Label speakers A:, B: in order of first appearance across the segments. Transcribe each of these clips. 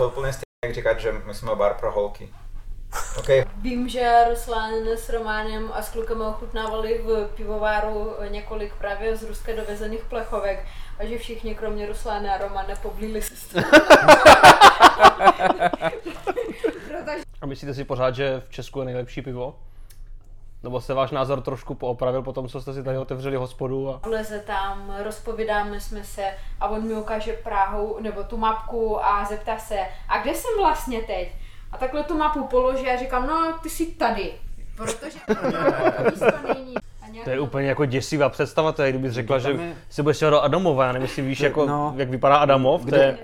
A: to úplně stejně, jak říkat, že my jsme bar pro holky. Okay.
B: Vím, že Ruslán s Románem a s klukama ochutnávali v pivováru několik právě z Ruska dovezených plechovek a že všichni kromě Ruslána a Romana poblíli se
C: A myslíte si pořád, že v Česku je nejlepší pivo? Nebo se váš názor trošku poopravil po tom, co jste si tady otevřeli hospodu? A...
B: Leze tam, rozpovídáme jsme se a on mi ukáže Prahu nebo tu mapku a zeptá se, a kde jsem vlastně teď? A takhle tu mapu položí a říkám, no ty jsi tady, protože místo není.
C: To je úplně jako děsivá představa, to je, kdybych řekla, že je... si budeš do Adamova, já nevím, jestli víš, jako, no, jak vypadá Adamov, kde... to je...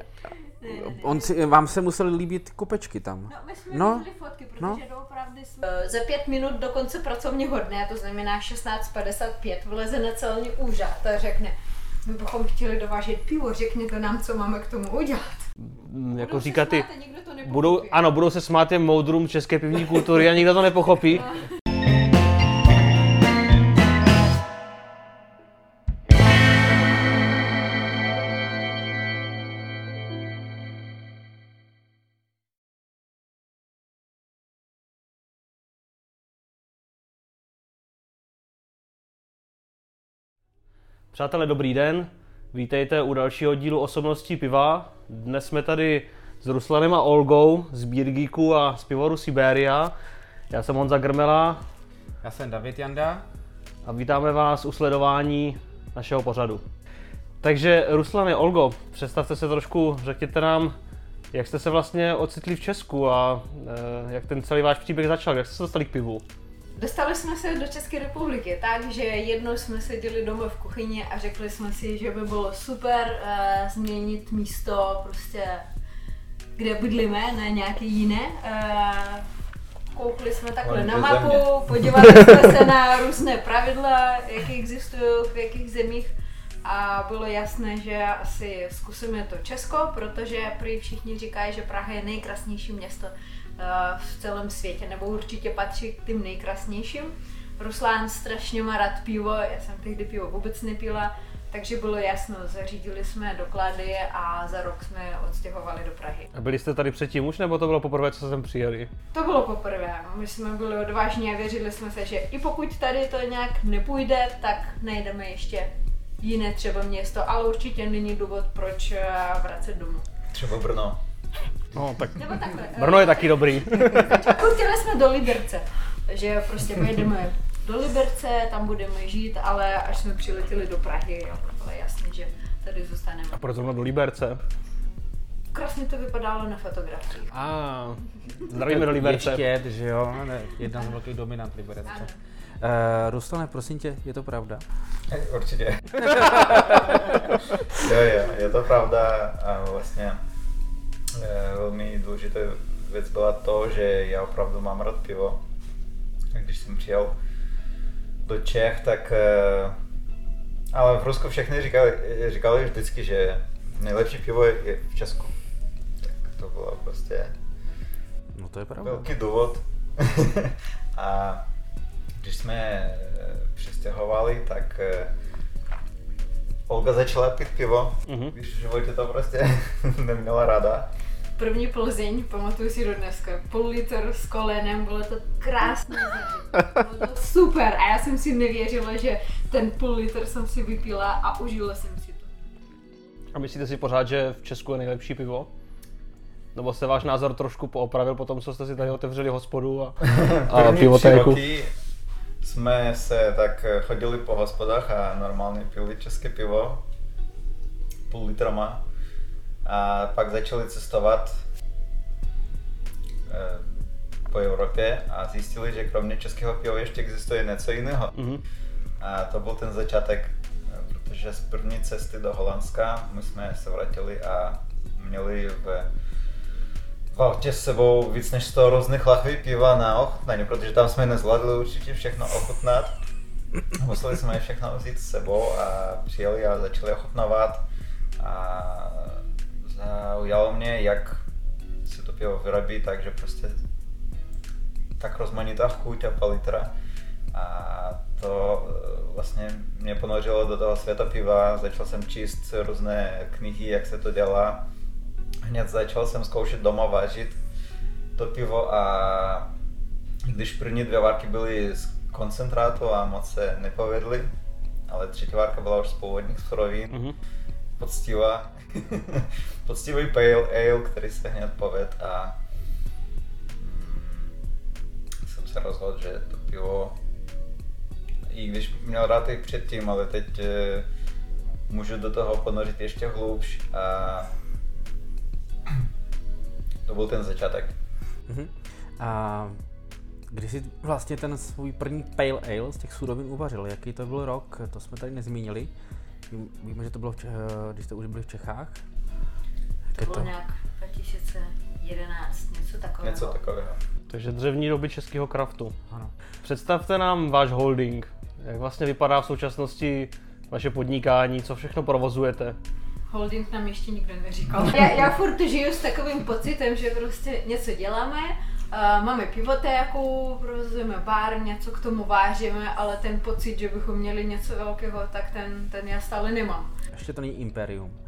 D: Ne, ne, ne. On si, vám se museli líbit kopečky tam.
B: No, my jsme no, fotky, protože no. Doopravdy jsme... Uh, za pět minut do konce pracovního dne, to znamená 16.55, vleze na celní úřad a řekne, my bychom chtěli dovážet pivo, řekněte nám, co máme k tomu udělat.
C: Mm, jako říká ty, budou, ano, budou se smát těm moudrům české pivní kultury a nikdo to nepochopí. Přátelé, dobrý den. Vítejte u dalšího dílu osobností piva. Dnes jsme tady s Ruslanem a Olgou z Bírgíku a z pivoru Siberia. Já jsem Honza Grmela.
D: Já jsem David Janda.
C: A vítáme vás u sledování našeho pořadu. Takže Ruslane, Olgo, představte se trošku, řekněte nám, jak jste se vlastně ocitli v Česku a e, jak ten celý váš příběh začal, jak jste se dostali k pivu?
B: Dostali jsme se do České republiky tak, že jednou jsme seděli doma v kuchyni a řekli jsme si, že by bylo super uh, změnit místo prostě, kde bydlíme, na nějaké jiné. Uh, koukli jsme takhle na mapu, podívali jsme se na různé pravidla, jaké existují v jakých zemích. A bylo jasné, že asi zkusíme to Česko, protože prý všichni říkají, že Praha je nejkrásnější město v celém světě, nebo určitě patří k tím nejkrásnějším. Ruslán strašně má rád pivo, já jsem tehdy pivo vůbec nepila, takže bylo jasno, zařídili jsme doklady a za rok jsme odstěhovali do Prahy.
C: A byli jste tady předtím už, nebo to bylo poprvé, co jsem přijeli?
B: To bylo poprvé. My jsme byli odvážní a věřili jsme se, že i pokud tady to nějak nepůjde, tak najdeme ještě jiné třeba město, ale určitě není důvod, proč eh, vracet domů.
A: Třeba Brno.
C: No, tak Brno je taky dobrý.
B: Chtěli jsme do Liberce, že prostě pojedeme do Liberce, tam budeme žít, ale až jsme přiletěli do Prahy, jo, bylo jasné, že tady zůstaneme.
C: A proč zrovna do Liberce?
B: Krásně to vypadalo na fotografiích.
C: A zdravíme do Liberce.
D: Ještě, že jo, jedna z velkých dominant Liberce. Uh, Rustone, prosím tě, je to pravda?
A: Určitě. jo, jo, je to pravda a vlastně Eh, velmi důležitá věc byla to, že já opravdu mám rád pivo. A když jsem přijel do Čech, tak eh, ale v Rusku všechny říkali, říkali vždycky, že nejlepší pivo je v Česku. Tak to bylo prostě
D: no to je pravda.
A: velký důvod. a když jsme eh, přestěhovali, tak Olga začala pít pivo, mm-hmm. když v životě to prostě neměla ráda
B: první Plzeň, pamatuju si do dneska, půl litr s kolenem, bylo to krásné bylo to super a já jsem si nevěřila, že ten půl litr jsem si vypila a užila jsem si to.
C: A myslíte si pořád, že v Česku je nejlepší pivo? Nebo se váš názor trošku poopravil po tom, co jste si tady otevřeli hospodu a,
A: a pivotéku? jsme se tak chodili po hospodách a normálně pili české pivo půl litrama a pak začali cestovat eh, po Evropě a zjistili, že kromě českého piva ještě existuje něco jiného. Mm-hmm. A to byl ten začátek, protože z první cesty do Holandska my jsme se vrátili a měli v v autě s sebou víc než 100 různých lahví piva na ochutnání, protože tam jsme nezvládli určitě všechno ochutnat. Museli jsme všechno vzít s sebou a přijeli a začali ochutnávat. A zaujalo mě, jak se to pivo vyrobí, takže prostě tak rozmanitá chuť a palitra. A to e, vlastně mě ponořilo do toho světa piva, začal jsem číst různé knihy, jak se to dělá. hned začal jsem zkoušet doma vážit to pivo a když první dvě várky byly z koncentrátu a moc se nepovedly, ale třetí várka byla už z původních surovin, mm-hmm. Poctivá, poctivý pale ale, který se hned poved a mm, jsem se rozhodl, že to pivo, i když měl rád i předtím, ale teď e, můžu do toho ponořit ještě hloubš a to byl ten začátek. Mm-hmm.
D: A když jsi vlastně ten svůj první pale ale z těch surovin uvařil, jaký to byl rok, to jsme tady nezmínili. Víme, že to bylo, v Čech, když jste už byli v Čechách.
B: To bylo to? nějak 2011, něco takového.
A: Něco takového.
C: Takže dřevní doby českého kraftu. Ano. Představte nám váš holding. Jak vlastně vypadá v současnosti vaše podnikání, co všechno provozujete?
B: Holding nám ještě nikdo neříkal. Já, já furt žiju s takovým pocitem, že prostě něco děláme, Uh, máme pivotéku, provozujeme bar, něco k tomu vážíme, ale ten pocit, že bychom měli něco velkého, tak ten, ten já stále nemám.
D: Ještě to není imperium.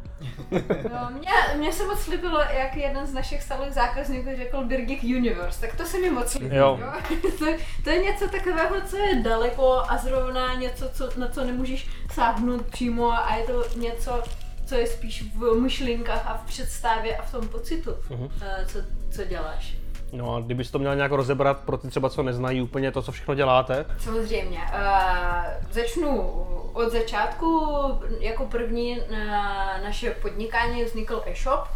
B: No, mě, mě se moc líbilo, jak jeden z našich stálých zákazníků řekl Birgit Universe, tak to se mi moc líbilo. Jo. to, to, je něco takového, co je daleko a zrovna něco, co, na co nemůžeš sáhnout přímo a je to něco, co je spíš v myšlenkách a v představě a v tom pocitu, uh-huh. co, co děláš.
C: No a kdybys to měl nějak rozebrat pro ty třeba, co neznají úplně to, co všechno děláte?
B: Samozřejmě. Uh, začnu od začátku. Jako první na naše podnikání vznikl e-shop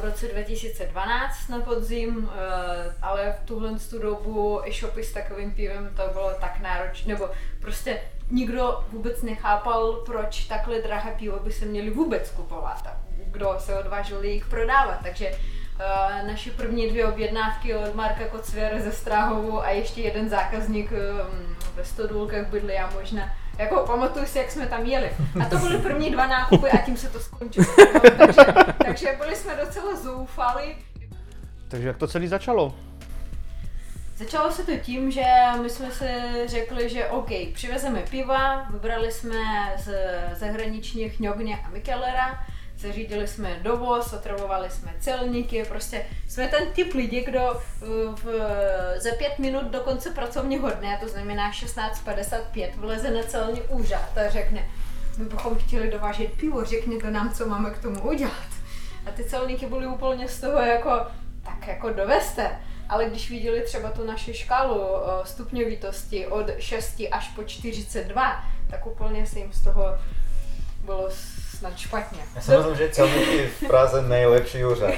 B: v roce 2012 na podzim, ale v tuhle dobu e-shopy s takovým pivem to bylo tak náročné, nebo prostě nikdo vůbec nechápal, proč takhle drahé pivo by se měli vůbec kupovat kdo se odvážil jich prodávat. Takže uh, naše první dvě objednávky od Marka Kocvěr ze Stráhovu a ještě jeden zákazník um, ve Stodůlkách bydli a možná jako pamatuju si, jak jsme tam jeli. A to byly první dva nákupy a tím se to skončilo. No, takže, takže byli jsme docela zoufali.
C: Takže jak to celé začalo?
B: Začalo se to tím, že my jsme si řekli, že OK, přivezeme piva, vybrali jsme z zahraničních Ňogně a Mikelera, zařídili jsme dovoz, otravovali jsme celníky, prostě jsme ten typ lidí, kdo eh, v, za pět minut do konce pracovního dne, to znamená 16.55, vleze na celní úřad a řekne, my bychom chtěli dovážet pivo, řekněte nám, co máme k tomu udělat. A ty celníky byly úplně z toho jako, tak jako dovezte. Ale když viděli třeba tu naši škálu eh, stupňovitosti od 6 až po 42, tak úplně se jim z toho bylo snad špatně.
A: Já si myslím, že celníky v Praze nejlepší úřad.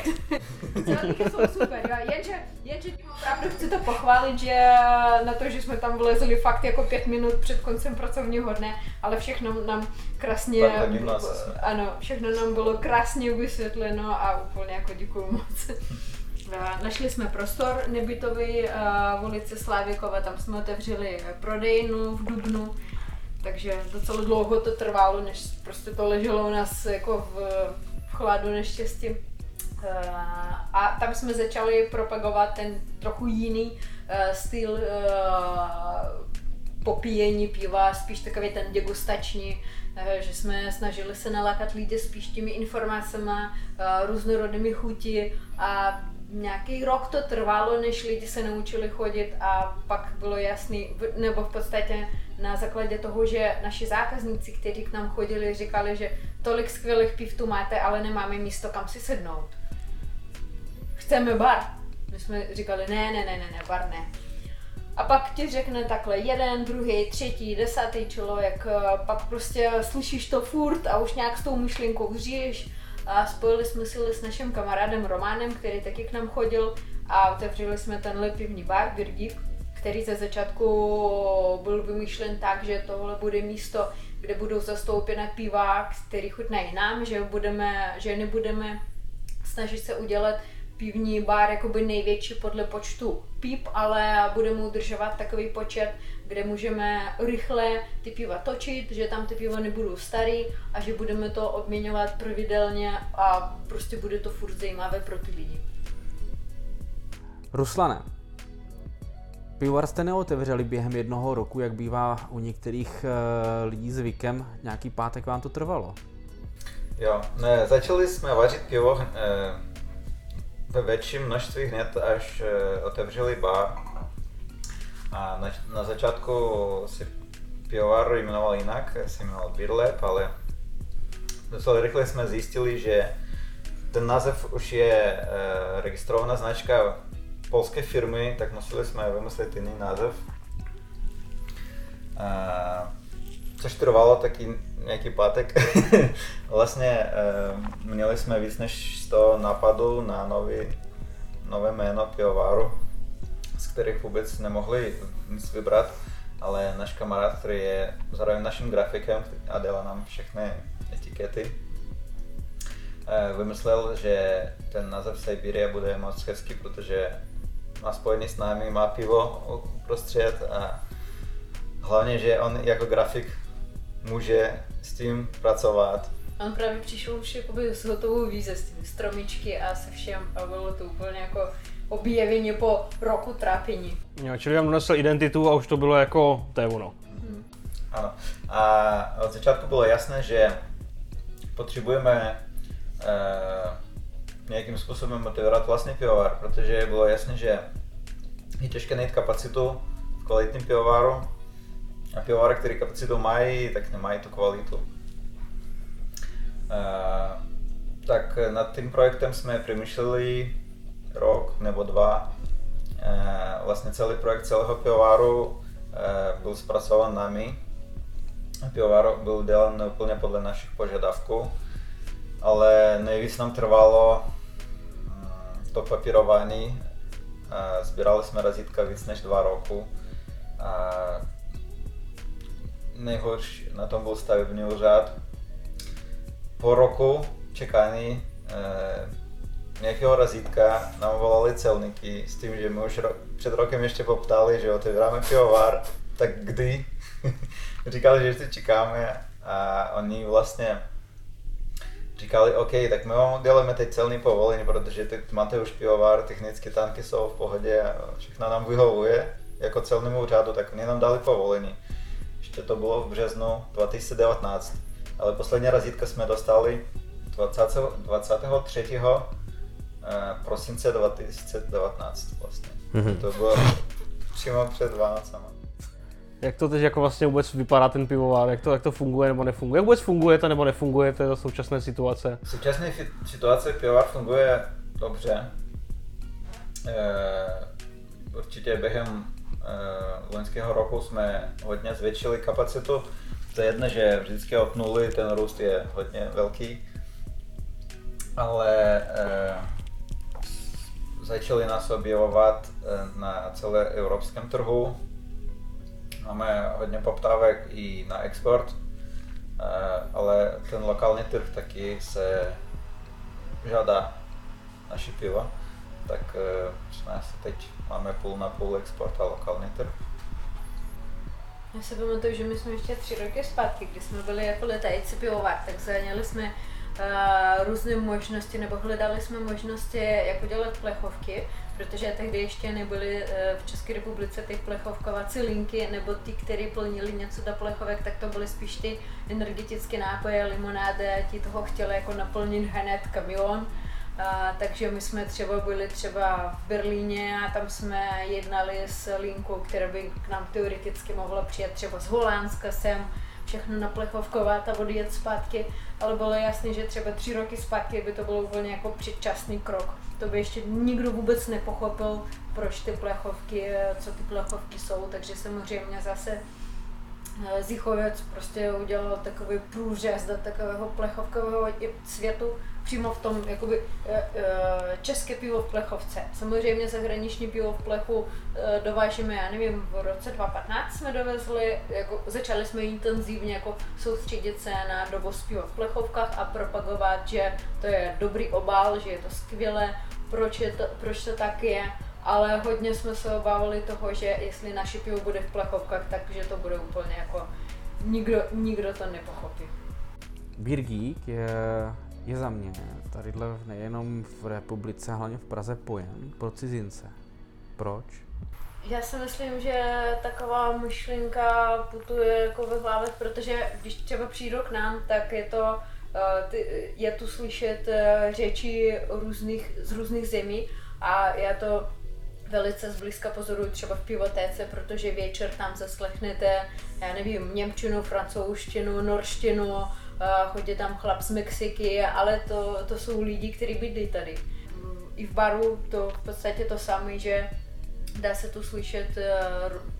B: celníky jsou super, jo. Jenže, jenže tím opravdu chci to pochválit, že na to, že jsme tam vlezli fakt jako pět minut před koncem pracovního dne, ale všechno nám krásně, ano, všechno nám bylo krásně vysvětleno a úplně jako děkuju moc. Našli jsme prostor nebytový v ulici Slávěkova, tam jsme otevřeli prodejnu v Dubnu takže docela dlouho to trvalo, než prostě to leželo u nás jako v, v chladu neštěstí. Uh, a tam jsme začali propagovat ten trochu jiný uh, styl uh, popíjení piva, spíš takový ten degustační, že jsme snažili se nalákat lidi spíš těmi informacemi, různorodými chuti a nějaký rok to trvalo, než lidi se naučili chodit a pak bylo jasný, nebo v podstatě na základě toho, že naši zákazníci, kteří k nám chodili, říkali, že tolik skvělých piv tu máte, ale nemáme místo, kam si sednout. Chceme bar. My jsme říkali, ne, ne, ne, ne, ne, bar ne. A pak ti řekne takhle jeden, druhý, třetí, desátý člověk, pak prostě slyšíš to furt a už nějak s tou myšlenkou žiješ. A spojili jsme si s naším kamarádem Románem, který taky k nám chodil a otevřeli jsme tenhle pivní bar, Birgit, který ze začátku byl vymýšlen tak, že tohle bude místo, kde budou zastoupené piva, který chutnají nám, že, budeme, že nebudeme snažit se udělat pivní bar jakoby největší podle počtu pip, ale budeme udržovat takový počet, kde můžeme rychle ty piva točit, že tam ty piva nebudou starý a že budeme to obměňovat pravidelně a prostě bude to furt zajímavé pro ty lidi.
D: Ruslane, Pivovar jste neotevřeli během jednoho roku, jak bývá u některých uh, lidí zvykem. Nějaký pátek vám to trvalo?
A: Jo, ne, začali jsme vařit pivo eh, ve větším množství hned, až eh, otevřeli bar. A na, na začátku si pivovar jmenoval jinak, se jmenoval Birlep, ale docela rychle jsme zjistili, že ten název už je e, registrovaná značka polské firmy, tak museli jsme vymyslet jiný název. E, což trvalo taky nějaký pátek. vlastně e, měli jsme víc než 100 nápadů na nový, nové jméno pivovaru, z kterých vůbec nemohli nic vybrat, ale náš kamarád, který je zároveň naším grafikem a dělá nám všechny etikety, vymyslel, že ten název Siberia bude moc hezký, protože má spojený s námi, má pivo uprostřed a hlavně, že on jako grafik může s tím pracovat.
B: On právě přišel už jakoby s hotovou víze, s těmi stromičky a se všem a bylo to úplně jako objevení po roku trápení.
C: Jo, čili vám donesl identitu a už to bylo jako, to je ono.
A: Hmm. Ano. A od začátku bylo jasné, že potřebujeme uh, nějakým způsobem motivovat vlastně pivovar, protože bylo jasné, že je těžké najít kapacitu v kvalitním pivovaru a pivovary, které kapacitu mají, tak nemají tu kvalitu. Uh, tak nad tím projektem jsme přemýšleli rok nebo dva. Uh, vlastně celý projekt celého pivovaru uh, byl zpracován nami. Pivovar byl dělán úplně podle našich požadavků ale nejvíc nám trvalo to papírování. Sbírali jsme razítka víc než dva roku. A nejhorší na tom byl stavební úřad. Po roku čekání eh, nějakého razítka nám volali celníky s tím, že my už ro- před rokem ještě poptali, že otevíráme pivovar, tak kdy? Říkali, že ještě čekáme a oni vlastně říkali, OK, tak my vám uděláme teď celní povolení, protože teď máte už pivovar, technické tanky jsou v pohodě a všechno nám vyhovuje jako celnému úřadu, tak oni nám dali povolení. Ještě to bylo v březnu 2019, ale poslední razítka jsme dostali 20, 23. prosince 2019 vlastně. Mm-hmm. To bylo přímo před Vánocama.
C: Jak to teď jako vlastně vůbec vypadá ten pivovar, jak to, jak to funguje nebo nefunguje? Jak vůbec funguje to nebo nefunguje to současné situace?
A: V současné situace pivovar funguje dobře. E, určitě během e, loňského roku jsme hodně zvětšili kapacitu. To je jedno, že vždycky od nuly ten růst je hodně velký, ale e, začali nás objevovat na celé evropském trhu, Máme hodně poptávek i na export, eh, ale ten lokální trh taky se žádá naši piva, tak eh, teď máme půl na půl export a lokální trh.
B: Já se pamatuju, že my jsme ještě tři roky zpátky, kdy jsme byli jako letající pivovar, tak zaněli jsme uh, různé možnosti, nebo hledali jsme možnosti, jak udělat plechovky protože tehdy ještě nebyly eh, v České republice ty plechovkovací linky, nebo ty, které plnili něco do plechovek, tak to byly spíš ty energetické nápoje, limonády a ti toho chtěli jako naplnit hned kamion. A, takže my jsme třeba byli třeba v Berlíně a tam jsme jednali s linkou, která by k nám teoreticky mohla přijet třeba z Holandska sem, všechno naplechovkovat a odjet zpátky, ale bylo jasné, že třeba tři roky zpátky by to bylo úplně jako předčasný krok. To by ještě nikdo vůbec nepochopil, proč ty plechovky, co ty plechovky jsou, takže samozřejmě zase eh, Zichovec prostě udělal takový průřez do takového plechovkového světu přímo v tom jakoby, eh, eh, české pivo v plechovce. Samozřejmě zahraniční pivo v plechu dovážíme, já nevím, v roce 2015 jsme dovezli, jako, začali jsme intenzivně jako soustředit se na dovoz piva v plechovkách a propagovat, že to je dobrý obal, že je to skvělé, proč, je to, proč to tak je, ale hodně jsme se obávali toho, že jestli naše pivo bude v plechovkách, takže to bude úplně jako nikdo, nikdo to nepochopí.
D: Beer Geek je, je za mě tadyhle nejenom v republice, hlavně v Praze pojem pro cizince. Proč?
B: Já si myslím, že taková myšlenka putuje jako ve hlavě, protože když třeba přijdu k nám, tak je to ty, je tu slyšet řeči různých, z různých zemí a já to velice zblízka pozoruju třeba v pivotéce, protože večer tam zaslechnete, já nevím, němčinu, francouzštinu, norštinu, chodí tam chlap z Mexiky, ale to, to jsou lidi, kteří bydlí tady. I v baru to v podstatě to samé, že dá se tu slyšet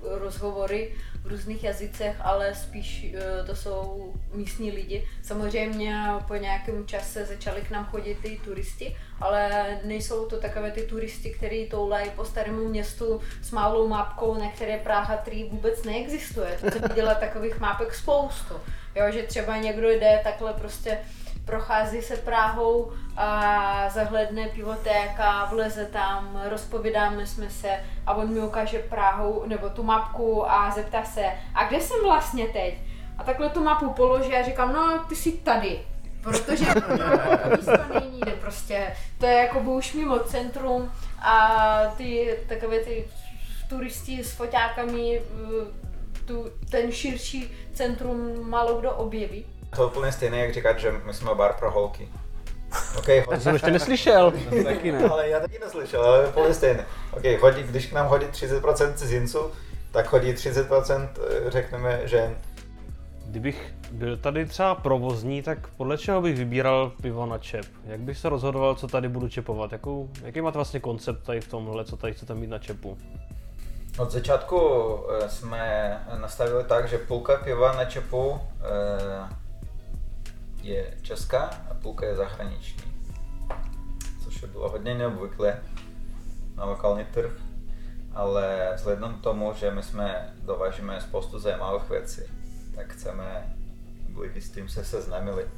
B: rozhovory v různých jazycech, ale spíš eh, to jsou místní lidi. Samozřejmě po nějakém čase začali k nám chodit i turisti, ale nejsou to takové ty turisti, kteří toulají po starému městu s malou mapkou, na které Praha 3 vůbec neexistuje. To jsem viděla takových mapek spoustu. Jo, že třeba někdo jde takhle prostě prochází se Prahou a zahledne pivotéka, vleze tam, rozpovídáme jsme se a on mi ukáže Prahu nebo tu mapku a zeptá se, a kde jsem vlastně teď? A takhle tu mapu položí a říkám, no ty jsi tady. Protože místo není, prostě. To je jako by už mimo centrum a ty takové ty turisti s foťákami tu, ten širší centrum málo kdo objeví.
A: To je úplně stejné, jak říkat, že my jsme bar pro holky.
C: Okay, hodí. jsem ještě neslyšel.
A: taky ne. Ale já taky neslyšel, ale je úplně stejné. Okay, hodí, když k nám hodí 30% cizinců, tak chodí 30% eh, řekneme žen.
C: Kdybych byl tady třeba provozní, tak podle čeho bych vybíral pivo na čep? Jak bych se rozhodoval, co tady budu čepovat? Jakou, jaký máte vlastně koncept tady v tomhle, co tady chcete mít na čepu?
A: Od začátku eh, jsme nastavili tak, že půlka piva na čepu eh, je česká a půlka je zahraniční. Což bylo hodně neobvyklé na lokální trh, ale vzhledem k tomu, že my jsme dovážíme spoustu zajímavých věcí, tak chceme, aby s tím se seznámili.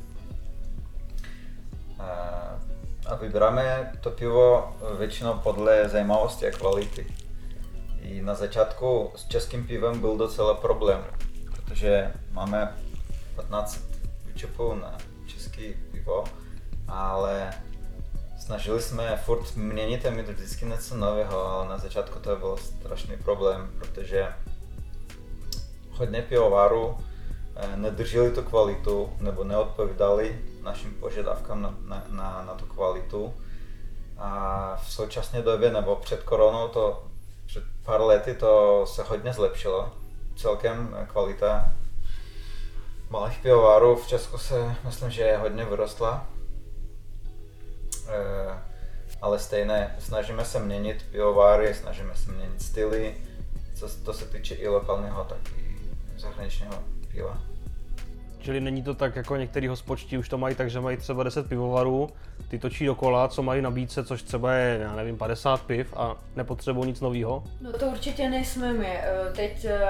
A: A vybíráme to pivo většinou podle zajímavosti a kvality. I na začátku s českým pivem byl docela problém, protože máme 15 čepou na český pivo, ale snažili jsme furt měnit a mít vždycky něco nového, ale na začátku to byl strašný problém, protože hodně pivovarů eh, nedrželi tu kvalitu nebo neodpovídali našim požadavkám na, na, na, na tu kvalitu. A v současné době nebo před koronou to před pár lety to se hodně zlepšilo. Celkem kvalita malých pivovarů v Česku se myslím, že hodně vyrostla. E, ale stejné, snažíme se měnit pivovary, snažíme se měnit styly, co to se týče i lokálního, tak i zahraničního piva.
C: Čili není to tak, jako některý hospodští už to mají tak, že mají třeba 10 pivovarů, ty točí dokola, co mají nabídce, což třeba je, já nevím, 50 piv a nepotřebují nic nového?
B: No to určitě nejsme my. Eh, teď eh,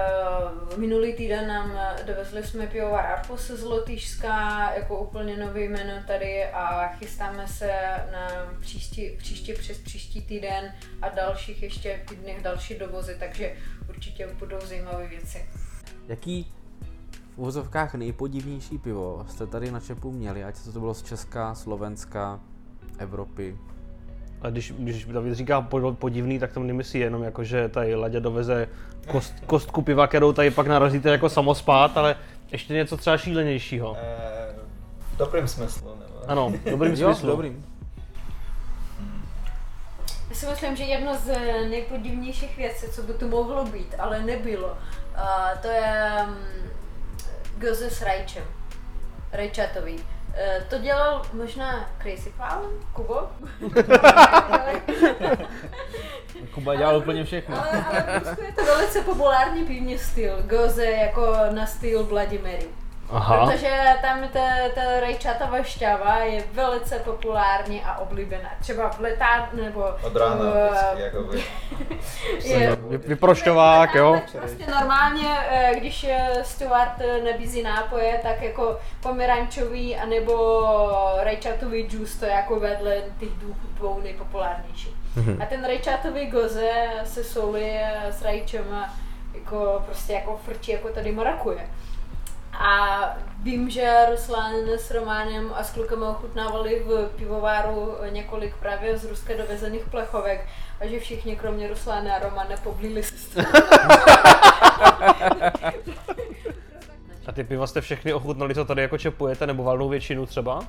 B: minulý týden nám eh, dovezli jsme pivovar Arpos z Lotyšska, jako úplně nový jméno tady a chystáme se na příští, příští přes příští týden a dalších ještě týdnech další dovozy, takže určitě budou zajímavé věci.
D: Jaký v uvozovkách nejpodivnější pivo jste tady na Čepu měli, ať to bylo z Česka, Slovenska, Evropy?
C: A když, když David říká podivný, tak to nemyslí jenom jako, že tady Ladě doveze kost, kostku piva, kterou tady pak narazíte jako samospát, ale ještě něco třeba šílenějšího. E,
A: v dobrým smyslu, nebo?
C: Ano, v dobrým smyslu.
D: jo, dobrým.
B: Já si myslím, že jedno z nejpodivnějších věcí, co by to mohlo být, ale nebylo, to je um, Goze s Rajčem. Rajčatový. Uh, to dělal možná Crazy Clown, Kubo.
D: Kuba dělal ale, úplně všechno.
B: Ale, ale je to velice populární pivní styl. Goze jako na styl Bloody Mary. Aha. Protože tam ta, ta rajčatavá šťava je velice populární a oblíbená. Třeba v letá nebo...
A: Od rána, uh, jakoby.
C: je, vyprošťovák, jo?
B: Prostě normálně, eh, když steward nabízí nápoje, tak jako pomerančový anebo rajčatový juice, to je jako vedle těch dvou nejpopulárnějších. Mm-hmm. A ten rajčatový goze se solí s rajčem jako prostě jako frčí, jako tady marakuje. A vím, že Ruslan s Románem a s klukama ochutnávali v pivováru několik právě z ruské dovezených plechovek a že všichni kromě Ruslana a Romana poblili se
C: ty piva jste všechny ochutnali, co tady jako čepujete, nebo valnou většinu třeba?
B: Uh,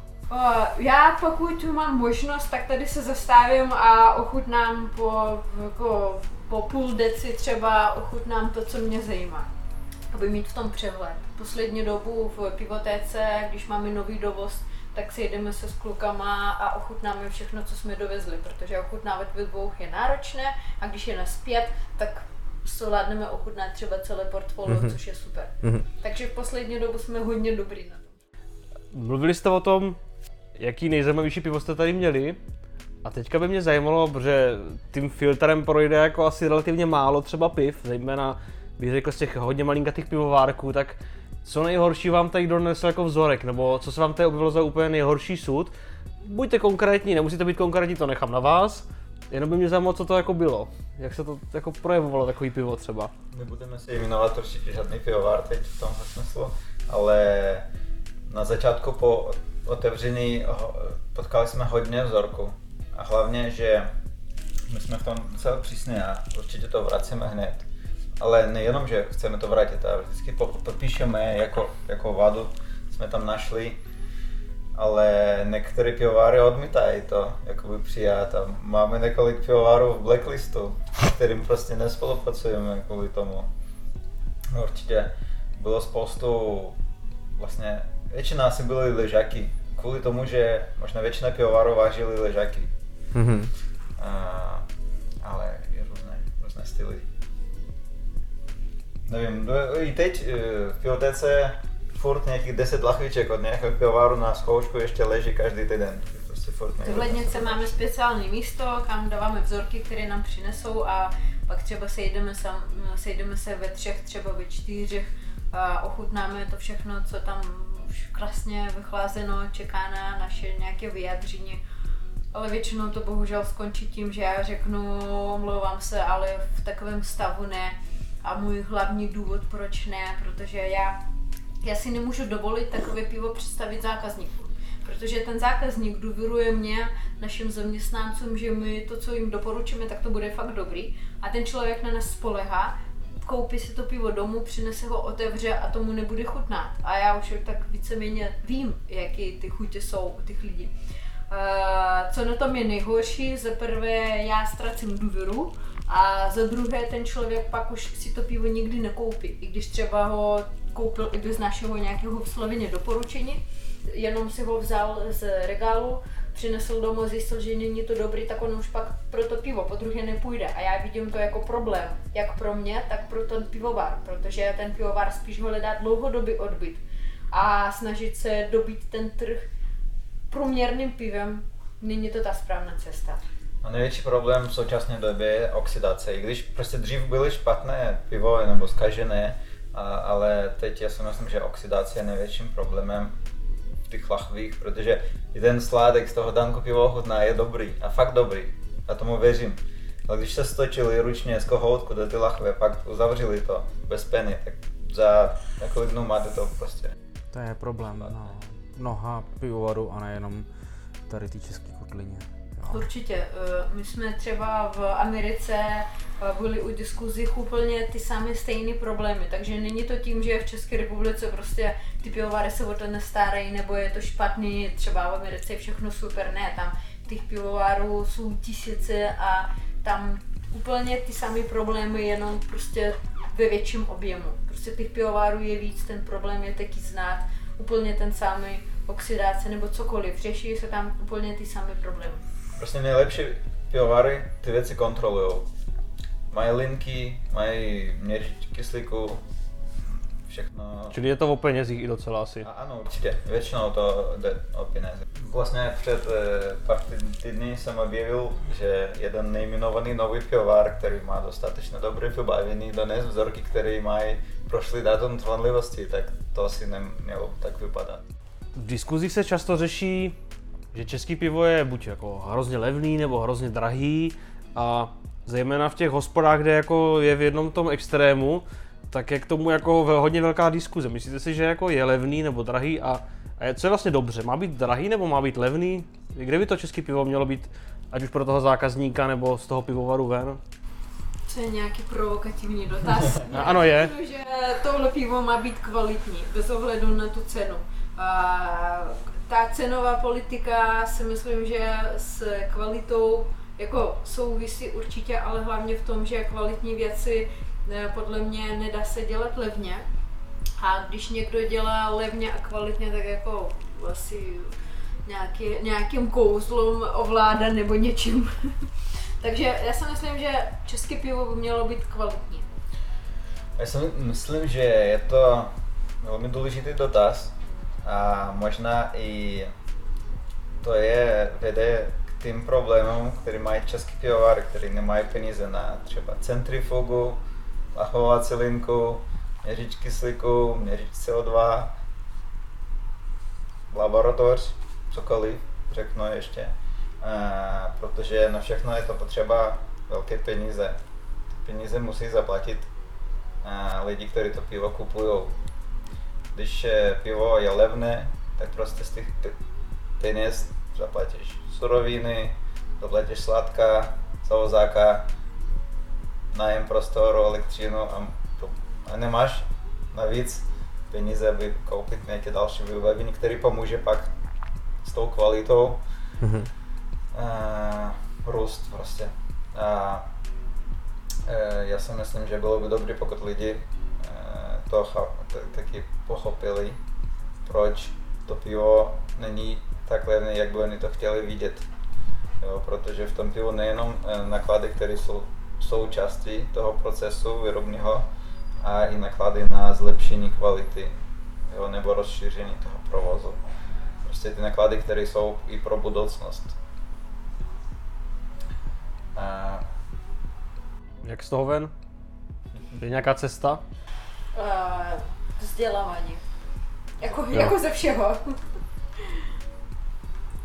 B: já pokud mám možnost, tak tady se zastavím a ochutnám po, jako, po půl deci třeba ochutnám to, co mě zajímá. Aby mít v tom přehled. Poslední dobu v pivotéce, když máme nový dovoz, tak si jedeme se s klukama a ochutnáme všechno, co jsme dovezli, protože ochutnávat ve dvou je náročné a když je naspět, tak zvládneme ochutnat třeba celé portfolio, mm-hmm. což je super. Mm-hmm. Takže v poslední dobu jsme hodně dobrý na tom.
C: Mluvili jste o tom, jaký nejzajímavější pivo jste tady měli. A teďka by mě zajímalo, protože tím filtrem projde jako asi relativně málo třeba piv, zejména bych řekl z těch hodně malinkatých pivovárků, tak co nejhorší vám tady donesl jako vzorek, nebo co se vám tady objevilo za úplně nejhorší sud. Buďte konkrétní, nemusíte být konkrétní, to nechám na vás. Jenom by mě zajímalo, co to jako bylo. Jak se to jako projevovalo takový pivo třeba.
A: Nebudeme se jmenovat určitě žádný pivovar teď v tomhle smyslu, ale na začátku po otevření potkali jsme hodně vzorku. A hlavně, že my jsme v tom docela přísně a určitě to vracíme hned. Ale nejenom, že chceme to vrátit, a vždycky podpíšeme jako, jako vadu, jsme tam našli, ale některé pivovary odmítají to jakoby přijat a máme několik pivovarů v blacklistu, kterým prostě nespolupracujeme kvůli tomu. Určitě bylo spoustu, vlastně většina asi byly ležaky, kvůli tomu, že možná většina pivovarů vážili ležaky. Mm-hmm. A, ale je různé, různé styly. Nevím, no, i teď e, v pivotéce furt nějakých 10 lahviček od nějakého pivovaru na zkoušku ještě leží každý týden. Prostě
B: furt v lednice máme speciální místo, kam dáváme vzorky, které nám přinesou a pak třeba sejdeme, sam, sejdeme se ve třech, třeba ve čtyřech a ochutnáme to všechno, co tam už krásně vychlázeno, čeká na naše nějaké vyjádření. Ale většinou to bohužel skončí tím, že já řeknu, omlouvám se, ale v takovém stavu ne. A můj hlavní důvod, proč ne, protože já, já si nemůžu dovolit takové pivo představit zákazníkům. Protože ten zákazník důvěruje mě, našim zaměstnancům, že my to, co jim doporučíme, tak to bude fakt dobrý. A ten člověk na nás spolehá koupí si to pivo domů, přinese ho, otevře a tomu nebude chutnat. A já už tak víceméně vím, jaké ty chutě jsou u těch lidí. Uh, co na tom je nejhorší, za prvé já ztracím důvěru a za druhé ten člověk pak už si to pivo nikdy nekoupí, i když třeba ho koupil i bez našeho nějakého vsloveně doporučení, jenom si ho vzal z regálu, přinesl domů, zjistil, že není to dobrý, tak on už pak pro to pivo po druhé nepůjde. A já vidím to jako problém, jak pro mě, tak pro ten pivovar, protože ten pivovar spíš hledá dlouhodobý odbyt a snažit se dobít ten trh průměrným pivem není to ta správná cesta.
A: A největší problém v současné době je oxidace. I když prostě dřív byly špatné pivo nebo zkažené, a, ale teď já si myslím, že oxidace je největším problémem těch lahvích, protože ten sládek z toho danku pivo ochutná je dobrý a fakt dobrý. A tomu věřím. Ale když se stočili ručně z kohoutku do ty lahve, pak uzavřeli to bez peny, tak za několik dnů máte to prostě.
D: To je problém, no. Mnoha pivovarů a nejenom tady ty české kotlině.
B: Určitě. Eh, my jsme třeba v Americe eh, byli u diskuzích úplně ty samé stejné problémy, takže není to tím, že v České republice prostě ty pivovary se o to nestarají, nebo je to špatný, třeba v Americe je všechno super, ne, tam těch pivovarů jsou tisíce a tam úplně ty samé problémy, jenom prostě ve větším objemu. Prostě těch pivovarů je víc, ten problém je taky znát, úplně ten samý oxidace nebo cokoliv, řeší se tam úplně ty samé problémy.
A: Prostě nejlepší pivovary ty věci kontrolují. Mají linky, mají měřič kyslíku, všechno.
C: Čili je to o penězích i docela asi.
A: A, ano, určitě. Většinou to jde o penězi. Vlastně před e, pár týdny jsem objevil, že jeden nejmenovaný nový pivovar, který má dostatečně dobré vybavení, dones vzorky, které mají prošly datum trvanlivosti, tak to asi nemělo tak vypadat.
C: V diskuzích se často řeší že český pivo je buď jako hrozně levný nebo hrozně drahý a zejména v těch hospodách, kde jako je v jednom tom extrému, tak je k tomu jako hodně velká diskuze. Myslíte si, že jako je levný nebo drahý a, a je, co je vlastně dobře? Má být drahý nebo má být levný? Kde by to český pivo mělo být, ať už pro toho zákazníka nebo z toho pivovaru ven?
B: Co je nějaký provokativní dotaz?
C: ano je.
B: Že tohle pivo má být kvalitní, bez ohledu na tu cenu. A ta cenová politika si myslím, že s kvalitou jako souvisí určitě, ale hlavně v tom, že kvalitní věci eh, podle mě nedá se dělat levně. A když někdo dělá levně a kvalitně, tak jako asi nějaký, nějakým kouzlem ovládá nebo něčím. Takže já si myslím, že české pivo by mělo být kvalitní.
A: Já si myslím, že je to velmi důležitý dotaz a možná i to je vede k tým problémům, které mají český pivovary, který nemají peníze na třeba centrifugu, lachovací linku, měřič kyslíku, měřič CO2, laboratoř, cokoliv, řeknu ještě. Uh, protože na všechno je to potřeba velké peníze. Peníze musí zaplatit uh, lidi, kteří to pivo kupují. Když pivo je levné, tak prostě z těch peněz zaplatíš suroviny, zaplatíš sladká, zavozáka, nájem prostoru, elektřinu a, a nemáš navíc peníze, aby koupit nějaké další vybavení, které pomůže pak s tou kvalitou mm-hmm. uh, růst prostě. A uh, já si myslím, že bylo by dobré, pokud lidi to taky pochopili, proč to pivo není tak levné, jak by oni to chtěli vidět. Jo, protože v tom pivu nejenom naklady, které jsou součástí toho procesu výrobního, a i naklady na zlepšení kvality jo, nebo rozšíření toho provozu. Prostě ty naklady, které jsou i pro budoucnost.
C: A... Jak z toho ven? Je nějaká cesta?
B: Uh, vzdělávání. Jako, jako ze všeho.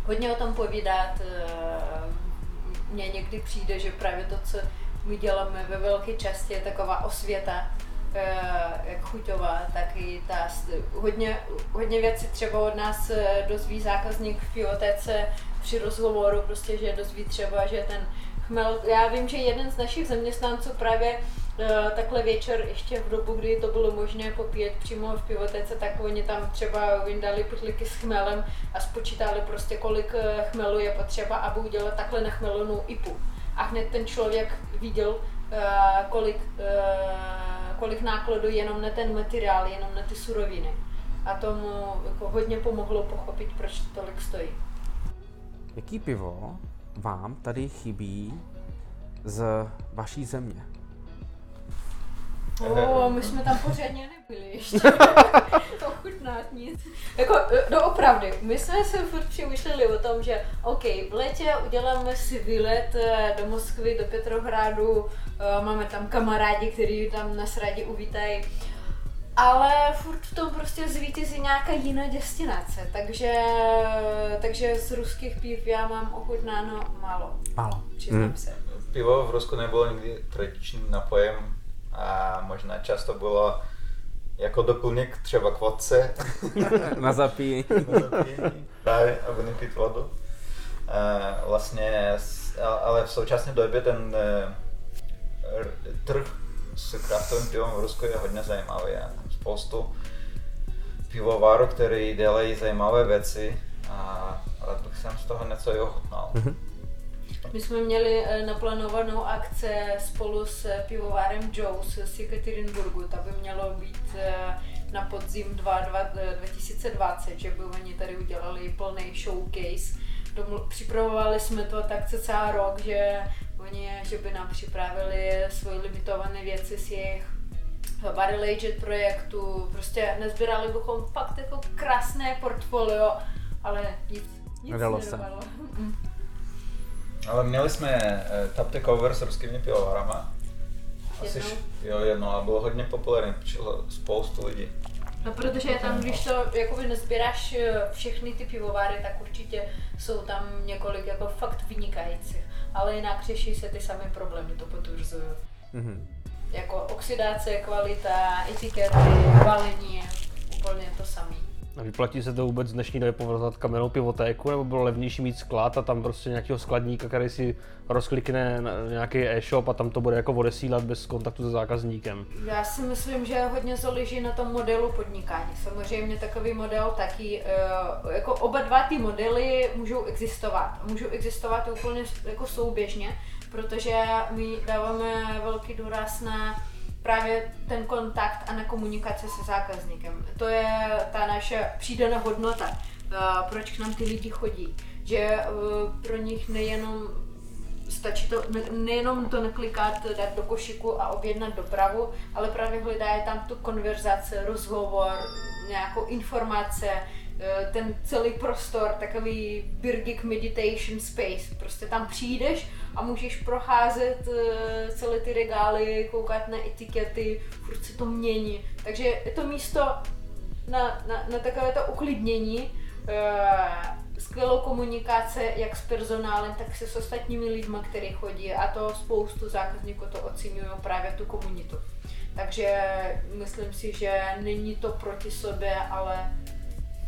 B: Hodně o tom povídat. Mně někdy přijde, že právě to, co my děláme ve velké části, je taková osvěta Eh, jak chuťová, tak i ta, hodně, hodně věcí třeba od nás eh, dozví zákazník v piotéce při rozhovoru, prostě, že dozví třeba, že ten chmel, já vím, že jeden z našich zaměstnanců právě Uh, takhle večer, ještě v dobu, kdy to bylo možné popíjet přímo v pivotéce, tak oni tam třeba vyndali pytliky s chmelem a spočítali prostě, kolik chmelu je potřeba, aby udělat takhle nachmelenou ipu. A hned ten člověk viděl, uh, kolik kolik nákladů jenom na ten materiál, jenom na ty suroviny. A tomu jako hodně pomohlo pochopit, proč to tolik stojí.
D: Jaký pivo vám tady chybí z vaší země?
B: O, my jsme tam pořádně nebyli ještě. to chutnat nic. Jako, doopravdy, no my jsme se furt přemýšleli o tom, že OK, v létě uděláme si výlet eh, do Moskvy, do Petrohradu, eh, máme tam kamarádi, kteří tam nás rádi uvítají. Ale furt v tom prostě zvítězí nějaká jiná destinace, takže, takže z ruských piv já mám ochutnáno málo.
D: Málo.
B: Přiznám mm. se.
A: Pivo v Rusku nebylo nikdy tradičním napojem a možná často bylo jako doplněk třeba k vodce.
D: Na zapíjení.
A: Na zapíjení, právě, aby nepít vodu. E, vlastně, ale v současné době ten e, trh s kraftovým pivem v Rusku je hodně zajímavý. Je spoustu pivovarů, které dělají zajímavé věci a rád bych sem z toho něco i ochutnal. Mm-hmm.
B: My jsme měli eh, naplánovanou akce spolu s pivovárem Joe's z Ekaterinburgu. Ta by mělo být eh, na podzim 2020, že by oni tady udělali plný showcase. připravovali jsme to tak cca rok, že oni, že by nám připravili svoje limitované věci z jejich barrel aged projektu. Prostě nezbírali bychom fakt jako krásné portfolio, ale nic, nic Nedalo se.
A: Ale měli jsme uh, tap takeover s ruskými pivovarama. Asi jednou. jo, jedno, a bylo hodně populární, přišlo spoustu lidí.
B: No protože tam, když to jakoby nezbíráš eh, všechny ty pivovary, tak určitě jsou tam několik jako fakt vynikajících. Ale jinak řeší se ty samé problémy, to potvrzuju. Mm-hmm. Jako oxidace, kvalita, etikety, balení, úplně to samé.
C: A vyplatí se to vůbec v dnešní době povrzat kamennou pivotéku, nebo bylo levnější mít sklad a tam prostě nějakého skladníka, který si rozklikne nějaký e-shop a tam to bude jako odesílat bez kontaktu se zákazníkem?
B: Já si myslím, že hodně záleží na tom modelu podnikání. Samozřejmě takový model taky, eh, jako oba dva ty modely můžou existovat. Můžou existovat úplně jako souběžně, protože my dáváme velký důraz na právě ten kontakt a na komunikaci se zákazníkem. To je ta naše přidaná hodnota, eh, proč k nám ty lidi chodí. Že eh, pro nich nejenom stačí to, ne, nejenom to neklikat, dát do košiku a objednat dopravu, ale právě hledají tam tu konverzaci, rozhovor, nějakou informace, ten celý prostor, takový Birgit meditation space. Prostě tam přijdeš a můžeš procházet eh, celé ty regály, koukat na etikety, furt se to mění. Takže je to místo na, na, na takové to uklidnění, eh, skvělou komunikace jak s personálem, tak se s ostatními lidmi, kteří chodí a to spoustu zákazníků to oceňují právě tu komunitu. Takže myslím si, že není to proti sobě, ale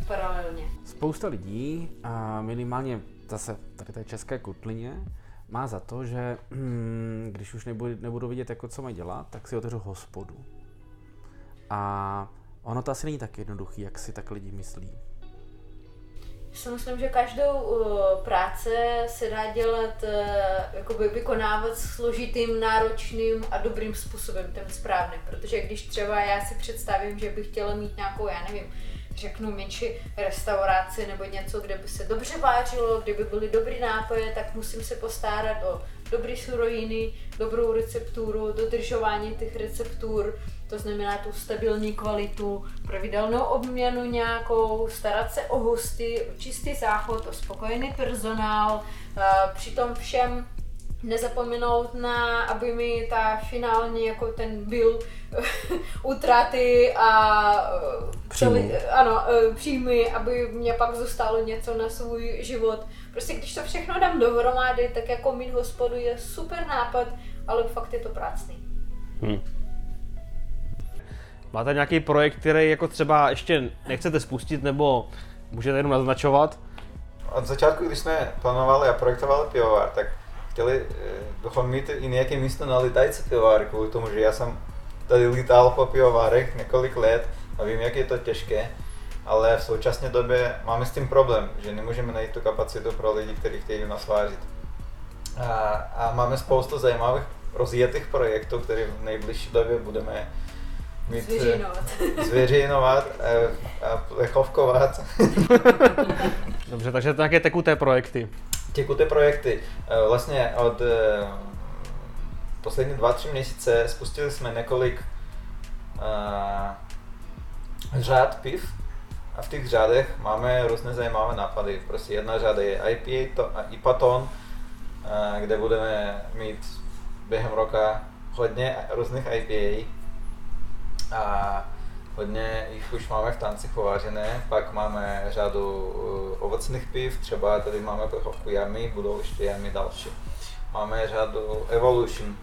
B: paralelně.
D: Spousta lidí, a minimálně zase tady té české kutlině, má za to, že hmm, když už nebudu, nebudu vidět, jako co mají dělat, tak si otevřu hospodu. A ono to asi není tak jednoduchý, jak si tak lidi myslí
B: si myslím, že každou uh, práce se dá dělat, uh, jakoby vykonávat složitým, náročným a dobrým způsobem, ten správný. Protože když třeba já si představím, že bych chtěla mít nějakou, já nevím, řeknu menší restauraci nebo něco, kde by se dobře vážilo, kde by byly dobrý nápoje, tak musím se postarat o dobré suroviny, dobrou recepturu, dodržování těch receptur, to znamená tu stabilní kvalitu, pravidelnou obměnu nějakou, starat se o hosty, čistý záchod, o spokojený personál, přitom všem nezapomenout na, aby mi ta finální jako ten byl utraty a celý, ano, e, příjmy, aby mě pak zůstalo něco na svůj život. Prostě když to všechno dám dohromady, tak jako mít hospodu je super nápad, ale fakt je to prácný. Hmm.
C: Máte nějaký projekt, který jako třeba ještě nechcete spustit, nebo můžete jenom naznačovat?
A: Od začátku, když jsme plánovali a projektovali pivovar, tak chtěli bychom mít i nějaké místo na letající pivovary, kvůli tomu, že já jsem tady lítal po pivovarech několik let a vím, jak je to těžké, ale v současné době máme s tím problém, že nemůžeme najít tu kapacitu pro lidi, kteří chtějí u nás vážit. A, a máme spoustu zajímavých rozjetých projektů, které v nejbližší době budeme
B: mít, zvěřejnovat.
A: zvěřejnovat a, a plechovkovat.
C: Dobře, takže to nějaké tekuté projekty.
A: Tekuté projekty. E, vlastně od e, poslední dva, tři měsíce spustili jsme několik uh, řád piv a v těch řádech máme různé zajímavé nápady. Prostě jedna řada je IPA, to, IPA ton, uh, kde budeme mít během roka hodně různých IPA a hodně jich už máme v tancích uvážené, pak máme řadu uh, ovocných piv, třeba tady máme plechovku Yummy, budou ještě Yummy další. Máme řadu Evolution,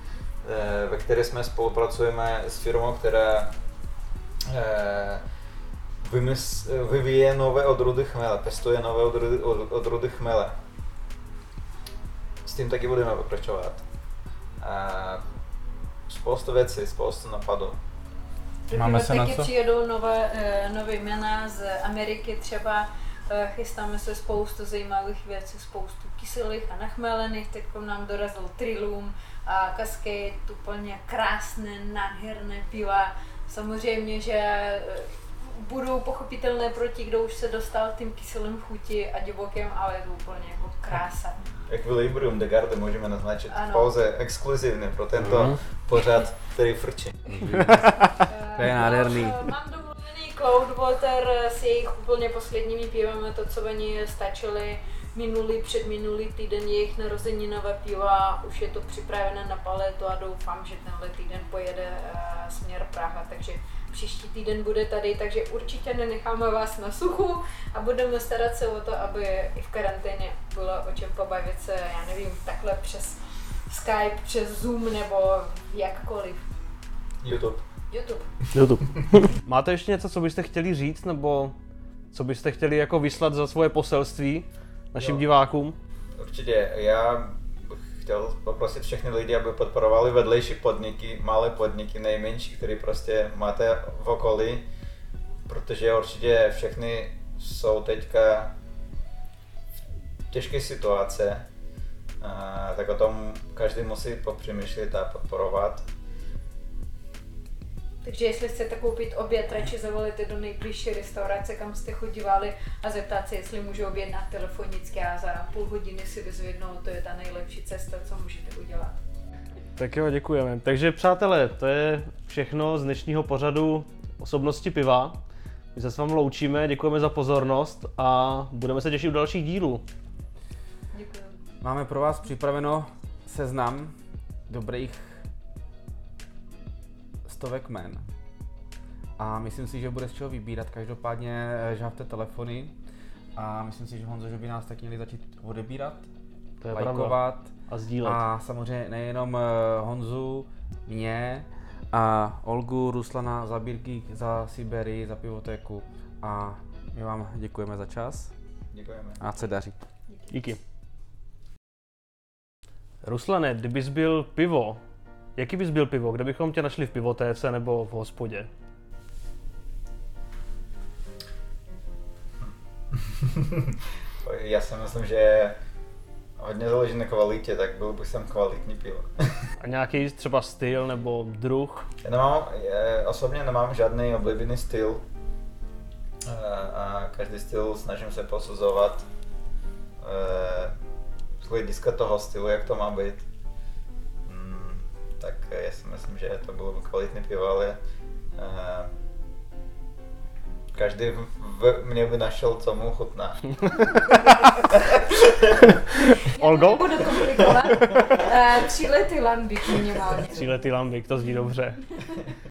A: eh, ve které jsme spolupracujeme s firmou, která eh, vyvíje nové odrůdy chmele, pestuje nové odrůdy, odrůdy chmele. S tím taky budeme pokračovat. spoustu věcí, spoustu napadů.
B: Máme se na co? přijedou nové, eh, nové jména z Ameriky třeba, eh, chystáme se spoustu zajímavých věcí, spoustu kyselých a nachmelených, teď nám dorazil Trilum a Cascade, úplně krásné, nádherné piva. Samozřejmě, že eh, budou pochopitelné pro ti, kdo už se dostal tím kyselým chuti a divokým, ale je to úplně jako krása.
A: Equilibrium de Garde můžeme naznačit ano. pouze exkluzivně pro tento mm. pořad, který frčí.
D: to je nádherný.
B: Mám domluvený Cloudwater s jejich úplně posledními pivami, to, co oni stačili minulý, předminulý týden jejich narozeninové piva, už je to připravené na paletu a doufám, že tenhle týden pojede uh, směr Praha, takže příští týden bude tady, takže určitě nenecháme vás na suchu a budeme starat se o to, aby i v karanténě bylo o čem pobavit se, já nevím, takhle přes Skype, přes Zoom nebo jakkoliv.
A: YouTube.
B: YouTube.
C: YouTube. Máte ještě něco, co byste chtěli říct, nebo co byste chtěli jako vyslat za svoje poselství našim
A: Jo.
C: divákům?
A: Určitě, já chtěl poprosit všechny lidi, aby podporovali vedlejší podniky, malé podniky, nejmenší, které prostě máte v okolí, protože určitě všechny jsou teďka v těžké situace, tak o tom každý musí popřemýšlet a podporovat.
B: Takže jestli chcete koupit oběd, radši zavolejte do nejbližší restaurace, kam jste chodívali a zeptat se, jestli můžu objednat telefonicky a za půl hodiny si vyzvednou, to je ta nejlepší cesta, co můžete udělat.
C: Tak jo, děkujeme. Takže přátelé, to je všechno z dnešního pořadu Osobnosti piva. My se s vámi loučíme, děkujeme za pozornost a budeme se těšit u dalších dílů.
B: Děkuji.
D: Máme pro vás připraveno seznam dobrých stovek men. A myslím si, že bude z čeho vybírat. Každopádně eh, žávte telefony a myslím si, že Honzo, že by nás tak měli začít odebírat,
C: To je pravda.
D: lajkovat
C: A sdílet.
D: a samozřejmě nejenom eh, Honzu, mě a Olgu, Ruslana za Bírky, za Siberii, za pivotéku a my vám děkujeme za čas
A: Děkujeme.
D: a se daří.
C: Díky. Ruslane, kdybys byl pivo, jaký bys byl pivo? Kde bychom tě našli v pivotéce nebo v hospodě?
A: Já si myslím, že hodně záleží na kvalitě, tak byl bych jsem kvalitní pivo.
C: A nějaký třeba styl nebo druh?
A: Já nemám, já osobně nemám žádný oblíbený styl a, a každý styl snažím se posuzovat eh, z hlediska toho stylu, jak to má být. Tak já si myslím, že to bylo by kvalitní pivo, ale eh, každý v, v mě by našel, co mu chutná.
C: Olgo?
B: Nebudu komplikovat. Uh, tři lety lambik minimálně.
C: Tříletý lambik, to zní dobře.